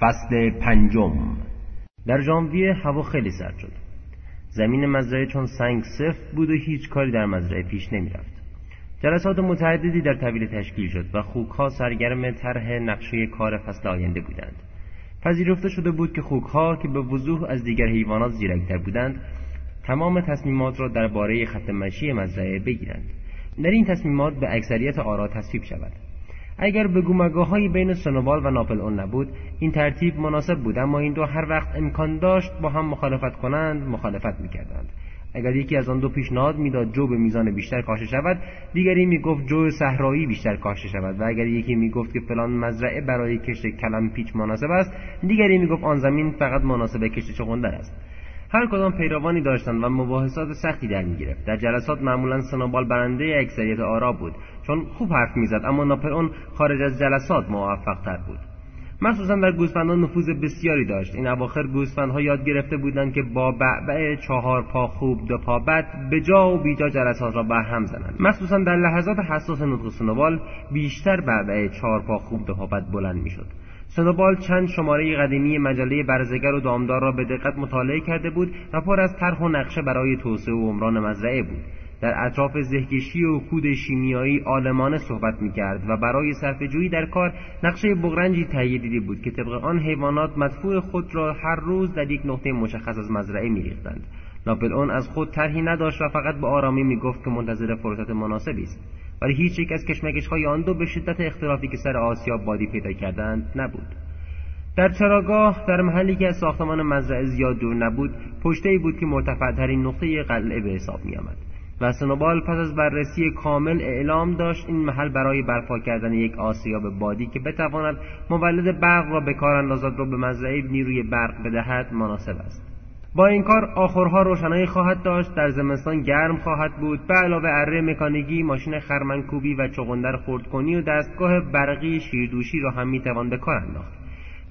فصل پنجم. در ژانویه هوا خیلی سرد شد. زمین مزرعه چون سنگ سفت بود و هیچ کاری در مزرعه پیش نمی‌رفت. جلسات متعددی در طویل تشکیل شد و خوکها سرگرم طرح نقشه کار فصل آینده بودند. پذیرفته شده بود که خوکها که به وضوح از دیگر حیوانات زیرکتر بودند تمام تصمیمات را درباره خط مشی مزرعه بگیرند. در این تصمیمات به اکثریت آرا تصویب شود. اگر به گومگاهایی بین سنوبال و ناپل اون نبود این ترتیب مناسب بود اما این دو هر وقت امکان داشت با هم مخالفت کنند مخالفت می‌کردند. اگر یکی از آن دو پیشنهاد می‌داد جو به میزان بیشتر کاشته شود دیگری می‌گفت جو صحرایی بیشتر کاشته شود و اگر یکی می‌گفت که فلان مزرعه برای کشت کلم پیچ مناسب است دیگری می‌گفت آن زمین فقط مناسب کشت چغندر است. هر کدام پیروانی داشتند و مباحثات سختی در می‌گرفت. در جلسات معمولا سنوبال برنده اکثریت آرا بود چون خوب حرف می‌زد اما ناپلئون خارج از جلسات موفق تر بود. مخصوصا در گوسفندان نفوذ بسیاری داشت. این اواخر گوسفندها یاد گرفته بودند که با بعبع چهار پا خوب دو پا بد به جا و بیجا جلسات را هم زنند. مخصوصا در لحظات حساس نطق سنوبال بیشتر بعبع چهار پا خوب دو پا بد بلند می‌شد. سنوبال چند شماره قدیمی مجله برزگر و دامدار را به دقت مطالعه کرده بود و پر از طرح و نقشه برای توسعه و عمران مزرعه بود. در اطراف زهکشی و کود شیمیایی آلمانه صحبت می‌کرد و برای جویی در کار نقشه بغرنجی تهیه دیده بود که طبق آن حیوانات مدفوع خود را هر روز در یک نقطه مشخص از مزرعه میریختند. ناپل اون از خود طرحی نداشت و فقط به آرامی می‌گفت که منتظر فرصت مناسبی است. ولی هیچ یک از کشمکش های آن دو به شدت اختلافی که سر آسیا بادی پیدا کردند نبود در چراگاه در محلی که از ساختمان مزرعه زیاد دور نبود پشته بود که مرتفعترین نقطه قلعه به حساب می آمد. و سنوبال پس از بررسی کامل اعلام داشت این محل برای برپا کردن یک آسیاب بادی که بتواند مولد برق را به کار اندازد را به مزرعه نیروی برق بدهد مناسب است با این کار آخرها روشنایی خواهد داشت در زمستان گرم خواهد بود. به علاوه اره مکانیکی ماشین خرمنکوبی و چغندر خردکنی و دستگاه برقی شیردوشی را هم می‌توان به کار انداخت.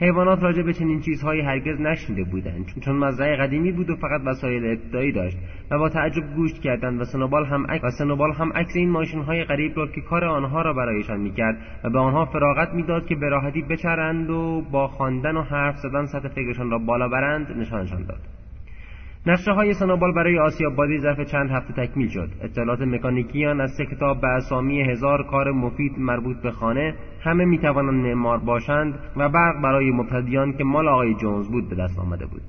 حیوانات راجع به چنین چیزهایی هرگز نشنیده بودند. چون مزرعه قدیمی بود و فقط وسایل ابتدایی داشت و با تعجب گوش کردند و سنوبال هم و سنوبال هم عکس این ماشینهای غریب را که کار آنها را برایشان می‌کرد و به آنها فراغت می‌داد که به راحتی بچرند و با خواندن و حرف زدن سطح فکرشان را بالا برند نشانشان داد. نقشه های سنوبال برای آسیابادی ظرف چند هفته تکمیل شد. اطلاعات مکانیکیان از سه کتاب به اسامی هزار کار مفید مربوط به خانه همه می‌توانند معمار باشند و برق برای مبتدیان که مال آقای جونز بود به دست آمده بود.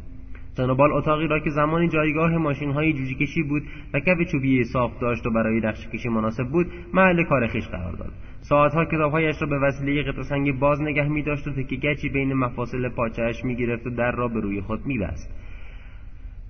سنوبال اتاقی را که زمانی جایگاه ماشین های جوجی کشی بود و کف چوبی صاف داشت و برای نقشه کشی مناسب بود محل کار خیش قرار داد. ساعتها کتابهایش را به وسیله قطع سنگی باز نگه می داشت و تکه گچی بین مفاصل پاچهاش می گرفت و در را به روی خود می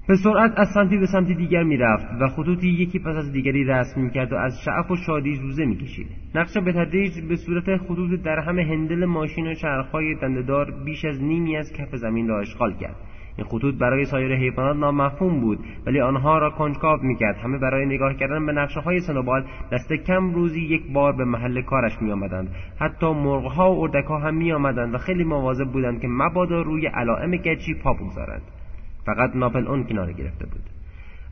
به سرعت از سمتی به سمتی دیگر می‌رفت و خطوطی یکی پس از دیگری رسم می‌کرد و از شعف و شادی روزه می‌کشید. نقشه به تدریج به صورت خطوط در همه هندل ماشین و چرخهای دندهدار بیش از نیمی از کف زمین را اشغال کرد. این خطوط برای سایر حیوانات نامفهوم بود ولی آنها را کنجکاو می‌کرد. همه برای نگاه کردن به نقشه های سنوبال دست کم روزی یک بار به محل کارش میآمدند. حتی مرغها و اردکها هم میآمدند و خیلی مواظب بودند که مبادا روی علائم گچی پا بگذارند. فقط ناپل اون کنار گرفته بود.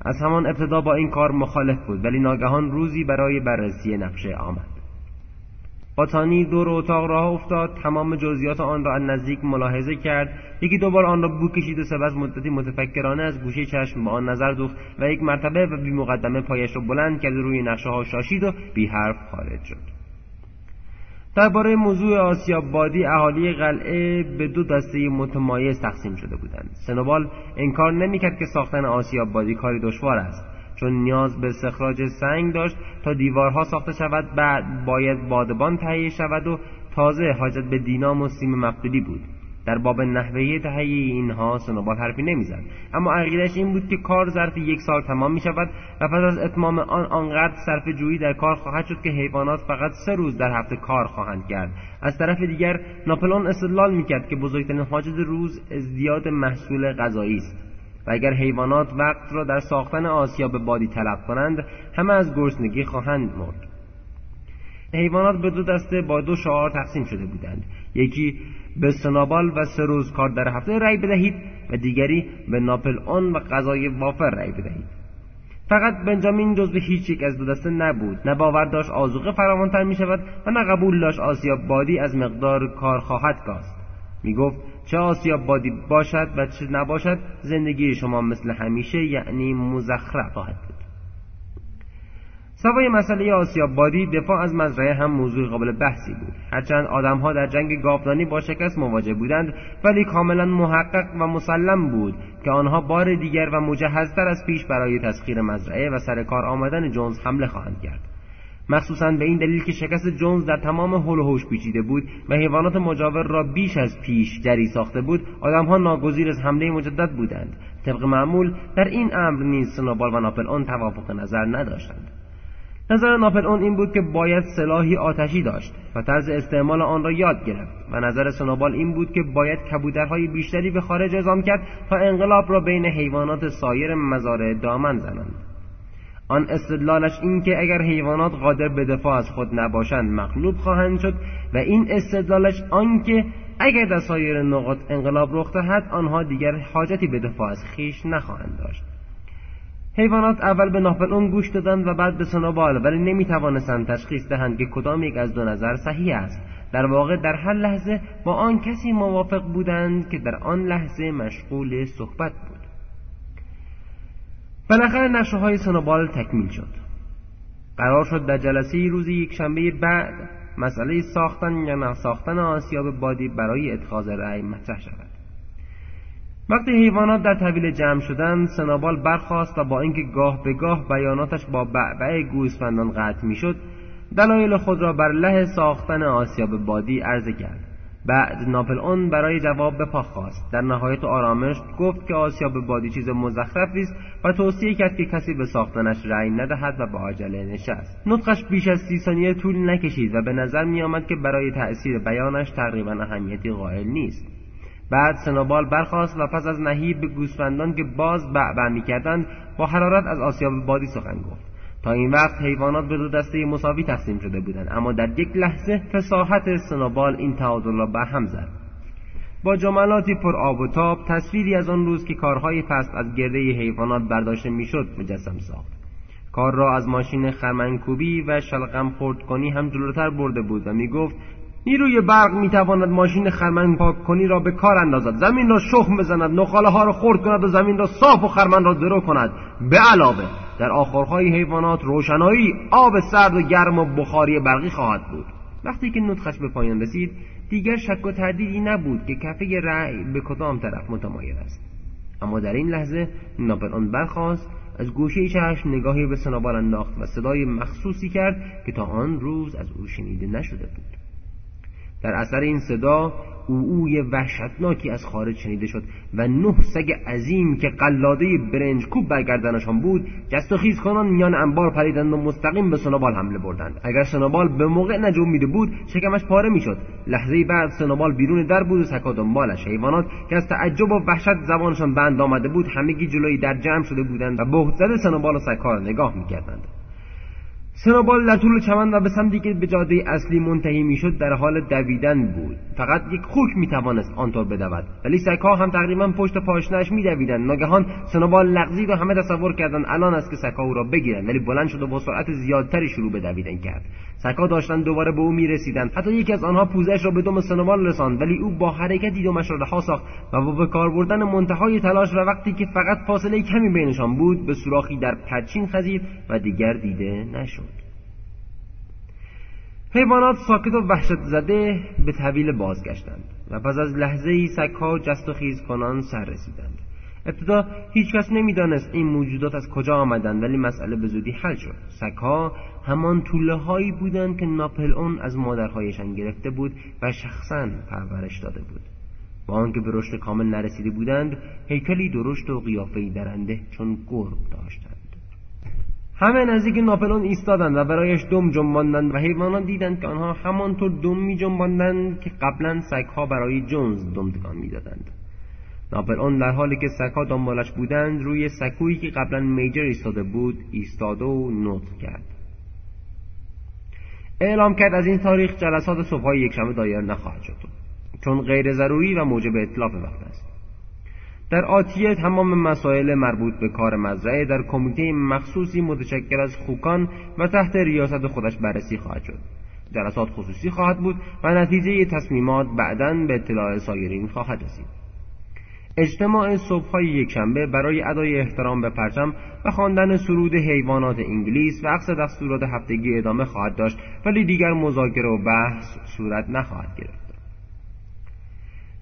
از همان ابتدا با این کار مخالف بود ولی ناگهان روزی برای بررسی نقشه آمد. باتانی دور اتاق راه افتاد تمام جزئیات آن را از نزدیک ملاحظه کرد. یکی دوبار آن را بو کشید و سپس مدتی متفکرانه از گوشه چشم به آن نظر دوخت و یک مرتبه و بی مقدمه پایش را بلند کرد روی نقشه ها شاشید و بی حرف خارج شد. درباره موضوع آسیابادی اهالی قلعه به دو دسته متمایز تقسیم شده بودند. سنوبال انکار نمی‌کرد که ساختن آسیابادی کاری دشوار است چون نیاز به استخراج سنگ داشت تا دیوارها ساخته شود بعد باید بادبان تهیه شود و تازه حاجت به دینام و سیم مقدودی بود. در باب نحوه تهیه اینها سنوبال حرفی نمی‌زد. اما عقیدش این بود که کار ظرف یک سال تمام می شود و پس از اتمام آن آنقدر صرف جویی در کار خواهد شد که حیوانات فقط سه روز در هفته کار خواهند کرد. از طرف دیگر ناپلون استدلال می‌کرد که بزرگترین حاجت روز ازدیاد محصول غذایی است. و اگر حیوانات وقت را در ساختن آسیا به بادی طلب کنند همه از گرسنگی خواهند مرد. حیوانات به دو دسته با دو شعار تقسیم شده بودند. یکی به سنابال و سه روز کار در هفته رأی بدهید و دیگری به ناپل اون و غذای وافر رأی بدهید. فقط بنجامین جزو هیچ یک از دو دسته نبود. نه باور داشت آزوقه فراوانتر می شود و نه قبول داشت آسیاب بادی از مقدار کار خواهد کاست. می گفت چه آسیاب بادی باشد و چه نباشد زندگی شما مثل همیشه یعنی مزخرف خواهد سوای مسئله آسیاب بادی دفاع از مزرعه هم موضوع قابل بحثی بود. هرچند آدمها در جنگ گاودانی با شکست مواجه بودند ولی کاملا محقق و مسلم بود که آنها بار دیگر و مجهزتر از پیش برای تسخیر مزرعه و سر کار آمدن جونز حمله خواهند کرد. مخصوصا به این دلیل که شکست جونز در تمام حل و حوش پیچیده بود و حیوانات مجاور را بیش از پیش جری ساخته بود آدمها ناگزیر از حمله مجدد بودند. طبق معمول در این امر نیز سنوبال و ناپل آن توافق نظر نداشتند. نظر ناپل اون این بود که باید سلاحی آتشی داشت و طرز استعمال آن را یاد گرفت و نظر سنوبال این بود که باید کبودرهای بیشتری به خارج اعزام کرد تا انقلاب را بین حیوانات سایر مزارع دامن زنند. آن استدلالش این که اگر حیوانات قادر به دفاع از خود نباشند مغلوب خواهند شد و این استدلالش آنکه اگر در سایر نقاط انقلاب رخ دهد آنها دیگر حاجتی به دفاع از خیش نخواهند داشت. حیوانات اول به ناپلئون گوش دادند و بعد به سنوبال ولی نمی توانستند تشخیص دهند که کدام یک از دو نظر صحیح است. در واقع در هر لحظه با آن کسی موافق بودند که در آن لحظه مشغول صحبت بود. بالاخره نقشه های سنوبال تکمیل شد. قرار شد در جلسه روز یک شنبه بعد مسئله ساختن یا نساختن آسیاب بادی برای اتخاذ رأی مطرح شود. وقتی حیوانات در طویل جمع شدند سنابال برخاست و با اینکه گاه به گاه بیاناتش با بعبع گوسفندان قطع می‌شد دلایل خود را بر له ساختن آسیاب بادی عرضه کرد. بعد ناپل اون برای جواب به پا خواست. در نهایت آرامش گفت که آسیاب بادی چیز مزخرفی است و توصیه کرد که کسی به ساختنش رأی ندهد و به عجله نشست. نطقش بیش از سی ثانیه طول نکشید و به نظر میآمد که برای تأثیر بیانش تقریبا اهمیتی قائل نیست. بعد سنوبال برخاست و پس از نهیب به گوسفندان که باز بعبع می‌کردند با حرارت از آسیاب بادی سخن گفت. تا این وقت حیوانات به دو دسته مساوی تقسیم شده بودند اما در یک لحظه فساحت سنوبال این تعادل را به هم زد. با جملاتی پر آب و تاب تصویری از آن روز که کارهای فصل از گرده حیوانات برداشته می‌شد مجسم ساخت. کار را از ماشین خرمنکوبی و شلقم خورد کنی هم جلوتر برده بود و می‌گفت نیروی برق می‌تواند ماشین خرمن پاک کنی را به کار اندازد. زمین را شخم بزند نخاله ها را خرد کند و زمین را صاف و خرمن را درو کند. به علاوه در آخرهای حیوانات روشنایی آب سرد و گرم و بخاری برقی خواهد بود. وقتی که نطخش به پایان رسید دیگر شک و تردیدی نبود که کفه رأی به کدام طرف متمایل است. اما در این لحظه ناپل آن برخاست از گوشه چشم نگاهی به سنابال انداخت و صدای مخصوصی کرد که تا آن روز از او شنیده نشده بود. در اثر این صدا اوی وحشتناکی از خارج شنیده شد و نه سگ عظیم که قلاده برنج کوب برگردنشان بود جست و خیز کنان میان انبار پریدند و مستقیم به سنوبال حمله بردند. اگر سنوبال به موقع نجومیده بود شکمش پاره می‌شد. لحظه بعد سنوبال بیرون در بود و سکا دنبالش حیوانات که از تعجب و وحشت زبانشان بند آمده بود همگی جلوی در جمع شده بودند و بهت زده سنوبال و سکا را نگاه می‌کردند. سنوبال در طول چمن و به سمتی که به جاده اصلی منتهی می‌شد در حال دویدن بود. فقط یک خوک می‌توانست آنطور بدود. ولی سگها هم تقریبا پشت پاشنهاش میدویدند. ناگهان سنوبال لغزید و همه تصور کردند الان است که سگها او را بگیرند. ولی بلند شد و با سرعت زیادتری شروع به دویدن کرد. سگها داشتند دوباره به او می‌رسیدند. حتی یکی از آنها پوزش را به دم سنوبال رساند. ولی او با حرکتی دمش را رها ساخت و با به کار بردن منتهای تلاش و وقتی که فقط فاصله کمی بینشان بود به سوراخی در پرچین خزید و دیگر دیده نشد. حیوانات ساکت و وحشت زده به طویل بازگشتند و پس از لحظه ای سگها جست و خیز کنان سر رسیدند. ابتدا هیچکس نمی‌دانست این موجودات از کجا آمدند ولی مسئله به زودی حل شد. سگها همان طوله هایی بودند که ناپل اون از مادرهایشان گرفته بود و شخصا پرورش داده بود. با آنکه به رشد کامل نرسیده بودند هیکلی درشت و قیافهای درنده چون گرگ داشتند. همه نزدیک ناپلون ایستادند و برایش دم جنباندند و حیوانات دیدند که آنها همانطور دم می جنباندند که قبلا سگها برای جونز دم تکان می‌دادند ناپلئون در حالی که سگها دنبالش بودند روی سکویی که قبلا میجر ایستاده بود ایستاده و نطق کرد. اعلام کرد از این تاریخ جلسات صبحهای یکشنبه دایر نخواهد شد. چون غیر ضروری و موجب اطلاف وقت است. در آتیه تمام مسائل مربوط به کار مزرعه در کمیته مخصوصی متشکل از خوکان و تحت ریاست خودش بررسی خواهد شد. جلسات خصوصی خواهد بود و نتیجه تصمیمات بعدا به اطلاع سایرین خواهد رسید. اجتماع صبحهای یکشنبه برای ادای احترام به پرچم و خواندن سرود حیوانات انگلیس و عقص دستورات هفتگی ادامه خواهد داشت ولی دیگر مذاکره و بحث صورت نخواهد گرفت.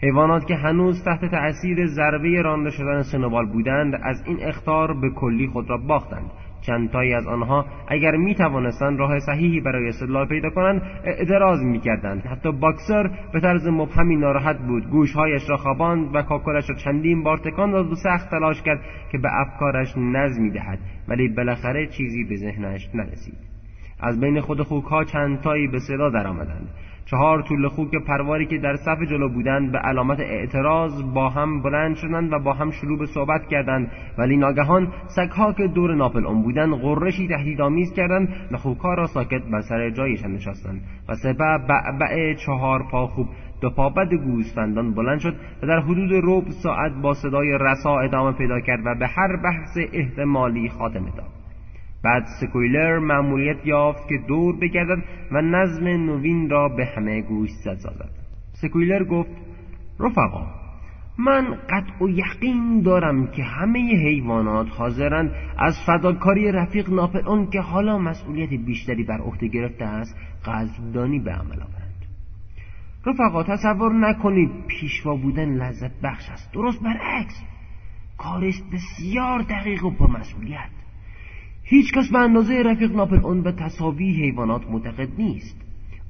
حیوانات که هنوز تحت تأثیر ضربه رانده شدن سنوبال بودند از این اختار به کلی خود را باختند. چندتایی از آنها اگر می توانستند راه صحیحی برای استدلال پیدا کنند اعتراض می کردند حتی باکسر به طرز مبهمی ناراحت بود. گوشهایش را خواباند و کاکلش را چندین بار تکان داد و سخت تلاش کرد که به افکارش نظمی دهد ولی بالاخره چیزی به ذهنش نرسید. از بین خود خوکها چندتایی به صدا درآمدند. چهار طول خوک پرواری که در صف جلو بودند به علامت اعتراض با هم بلند شدند و با هم شروع به صحبت کردند. ولی ناگهان سگها که دور ناپل اون بودند غرشی تهدیدآمیز کردند و خوکها را ساکت بر سر جایشان نشستند. و سپه بعبع چهار پا خوب دو پابد گوسفندان بلند شد و در حدود ربع ساعت با صدای رسا ادامه پیدا کرد و به هر بحث احتمالی خاتمه داد. بعد سکویلر معمولیت یافت که دور بگردد و نظم نوین را به همه گوش زد سازد سکویلر گفت رفقا من قطع و یقین دارم که همه حیوانات حاضرند از فداکاری رفیق ناپلئون که حالا مسئولیت بیشتری بر عهده گرفته است قدردانی به عمل آورند. رفقا تصور نکنید پیشوا بودن لذت بخش است. درست برعکس کارست بسیار دقیق و مسئولیت. هیچ کس به اندازه رفیق ناپل اون به تصاوی حیوانات معتقد نیست.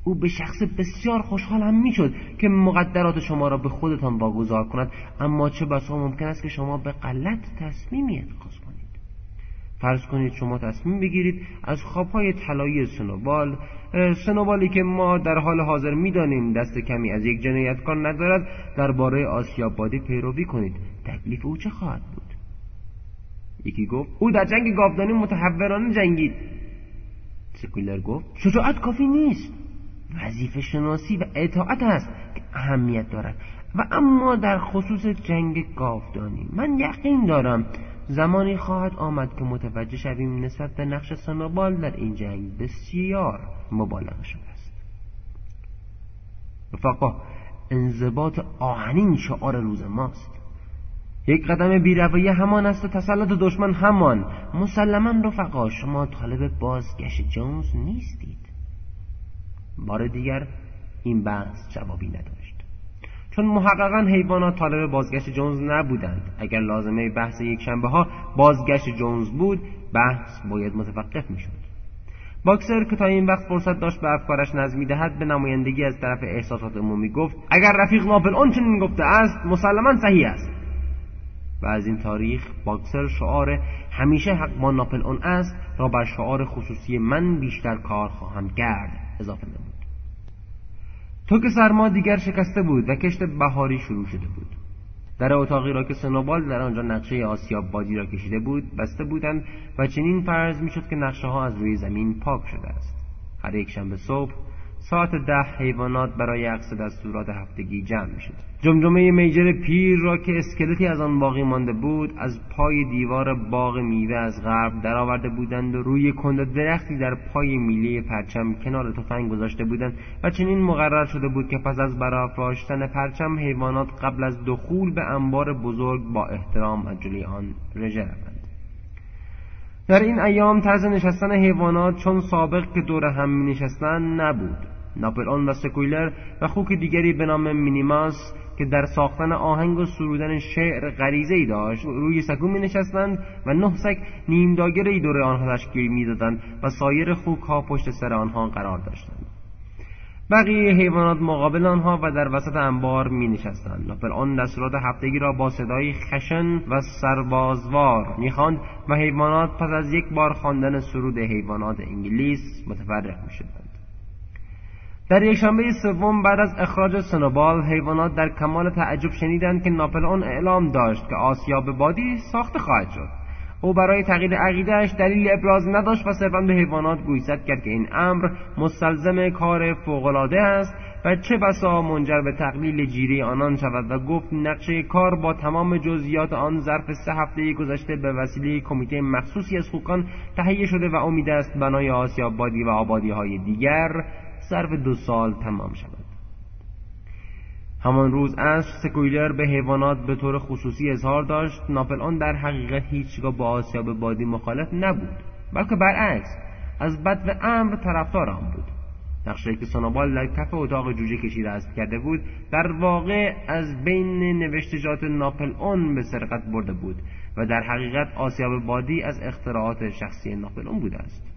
او به شخص بسیار خوشحال هم می‌شد که مقدرات شما را به خودتان واگذار کند اما چه بسا ممکن است که شما به غلط تصمیمی اتخاذ کنید. فرض کنید شما تصمیم بگیرید از خوابهای طلایی سنوبال سنوبالی که ما در حال حاضر می‌دانیم دست کمی از یک جنایتکار ندارد درباره آسیابادی پیروی کنید. تکلیف او چه خواهد بود؟ یکی گفت او در جنگ گاودانی متحورانه جنگید. سکولر گفت شجاعت کافی نیست. وظیفه شناسی و اطاعت است که اهمیت دارد. و اما در خصوص جنگ گاودانی من یقین دارم زمانی خواهد آمد که متوجه شویم نسبت به نقش سنوبال در این جنگ بسیار مبالغه شده است. رفقا انضباط آهنین شعار روز ماست. یک قدم بیروایی همان است و تسلط دشمن همان. مسلما رفقا شما طالب بازگشت جونز نیستید. بار دیگر این بحث جوابی نداشت. چون محققا حیوانات طالب بازگشت جونز نبودند. اگر لازمه بحث یک شنبه ها بازگشت جونز بود بحث باید متوقف می‌شد. باکسر که تا این وقت فرصت داشت به افکارش نظمی دهد به نمایندگی از طرف احساسات عمومی گفت اگر رفیق ناپل اون چنین گفته است مسلما صحیح است. و از این تاریخ باکسر شعار همیشه حق با ناپل اون است را بر شعار خصوصی من بیشتر کار خواهم کرد. اضافه نمود. تو که سرما دیگر شکسته بود و کشت بهاری شروع شده بود. در اتاقی را که سنوبال در آنجا نقشه آسیاب بادی را کشیده بود بسته بودند و چنین فرض می‌شد که نقشه ها از روی زمین پاک شده است. هر یک شنبه صبح ساعت ده حیوانات برای عقص دستورات هفتگی جمع می شد جمجمه میجر پیر را که اسکلتی از آن باقی مانده بود از پای دیوار باغ میوه از غرب درآورده بودند و روی کند درختی در پای میله پرچم کنار تفنگ گذاشته بودند و چنین مقرر شده بود که پس از برافراشتن پرچم حیوانات قبل از دخول به انبار بزرگ با احترام از جلوی آن رژه روند. در این ایام طرز نشستن حیوانات چون سابق که دور هم می نشستن نبود. ناپلئون و سکویلر و خوک دیگری به نام مینیماس که در ساختن آهنگ و سرودن شعر غریزه ای داشت روی سکو می نشستند و نه سگ نیم داگره دور آنها تشکیل می‌دادند و سایر خوک ها پشت سر آنها قرار داشتند بقیه حیوانات مقابل آنها و در وسط انبار می نشستند آن دستورات هفتگی را با صدای خشن و سربازوار می و حیوانات پس از یک بار خواندن سرود حیوانات انگلیس متفرق می شدند. در یکشنبه سوم بعد از اخراج سنوبال حیوانات در کمال تعجب شنیدند که ناپلئون اعلام داشت که آسیاب بادی ساخته خواهد شد. او برای تغییر عقیدهاش دلیل ابراز نداشت و صرفا به حیوانات گویزد کرد که این امر مستلزم کار فوقالعاده است و چه بسا منجر به تقلیل جیره آنان شود و گفت نقشه کار با تمام جزئیات آن ظرف سه هفته گذشته به وسیله کمیته مخصوصی از خوکان تهیه شده و امید است بنای آسیاب بادی و آبادی های دیگر ظرف دو سال تمام شود. همان روز از سکویلر به حیوانات به طور خصوصی اظهار داشت ناپل آن در حقیقت هیچگاه با آسیاب بادی مخالف نبود بلکه برعکس از بد و امر طرفدار آن بود. نقشه که سونوبال در کف اتاق جوجه کشی رسم کرده بود در واقع از بین نوشتجات ناپل اون به سرقت برده بود و در حقیقت آسیاب بادی از اختراعات شخصی ناپل اون بوده است.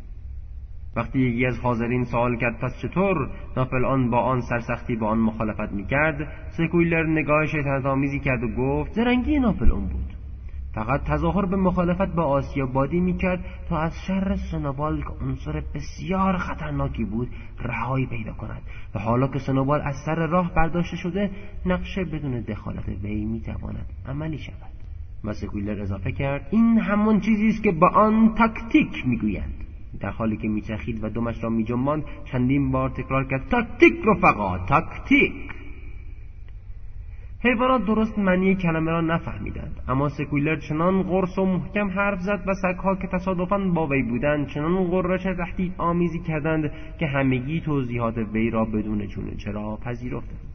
وقتی یکی از حاضرین سوال کرد پس چطور ناپل آن با آن سرسختی با آن مخالفت می‌کرد؟ سکویلر نگاه شیطنت آمیزی کرد و گفت زرنگی ناپل اون بود. فقط تظاهر به مخالفت با آسیاب بادی می‌کرد تا از شر سنوبال که عنصر بسیار خطرناکی بود رهایی پیدا کند. و حالا که سنوبال از سر راه برداشته شده نقشه بدون دخالت وی می‌تواند عملی شود. و سکویلر اضافه کرد این همون چیزی است که به آن تاکتیک می‌گویند. در حالی که می‌چرخید و دمش را میجنباند چندین بار تکرار کرد تاکتیک رفقا تاکتیک! حیوانات درست معنی کلمه را نفهمیدند اما سکویلر چنان قرص و محکم حرف زد و سگها که تصادفا با وی بودند چنان قررش تهدید آمیزی کردند که همگی توضیحات وی را بدون چونه چرا پذیرفتند.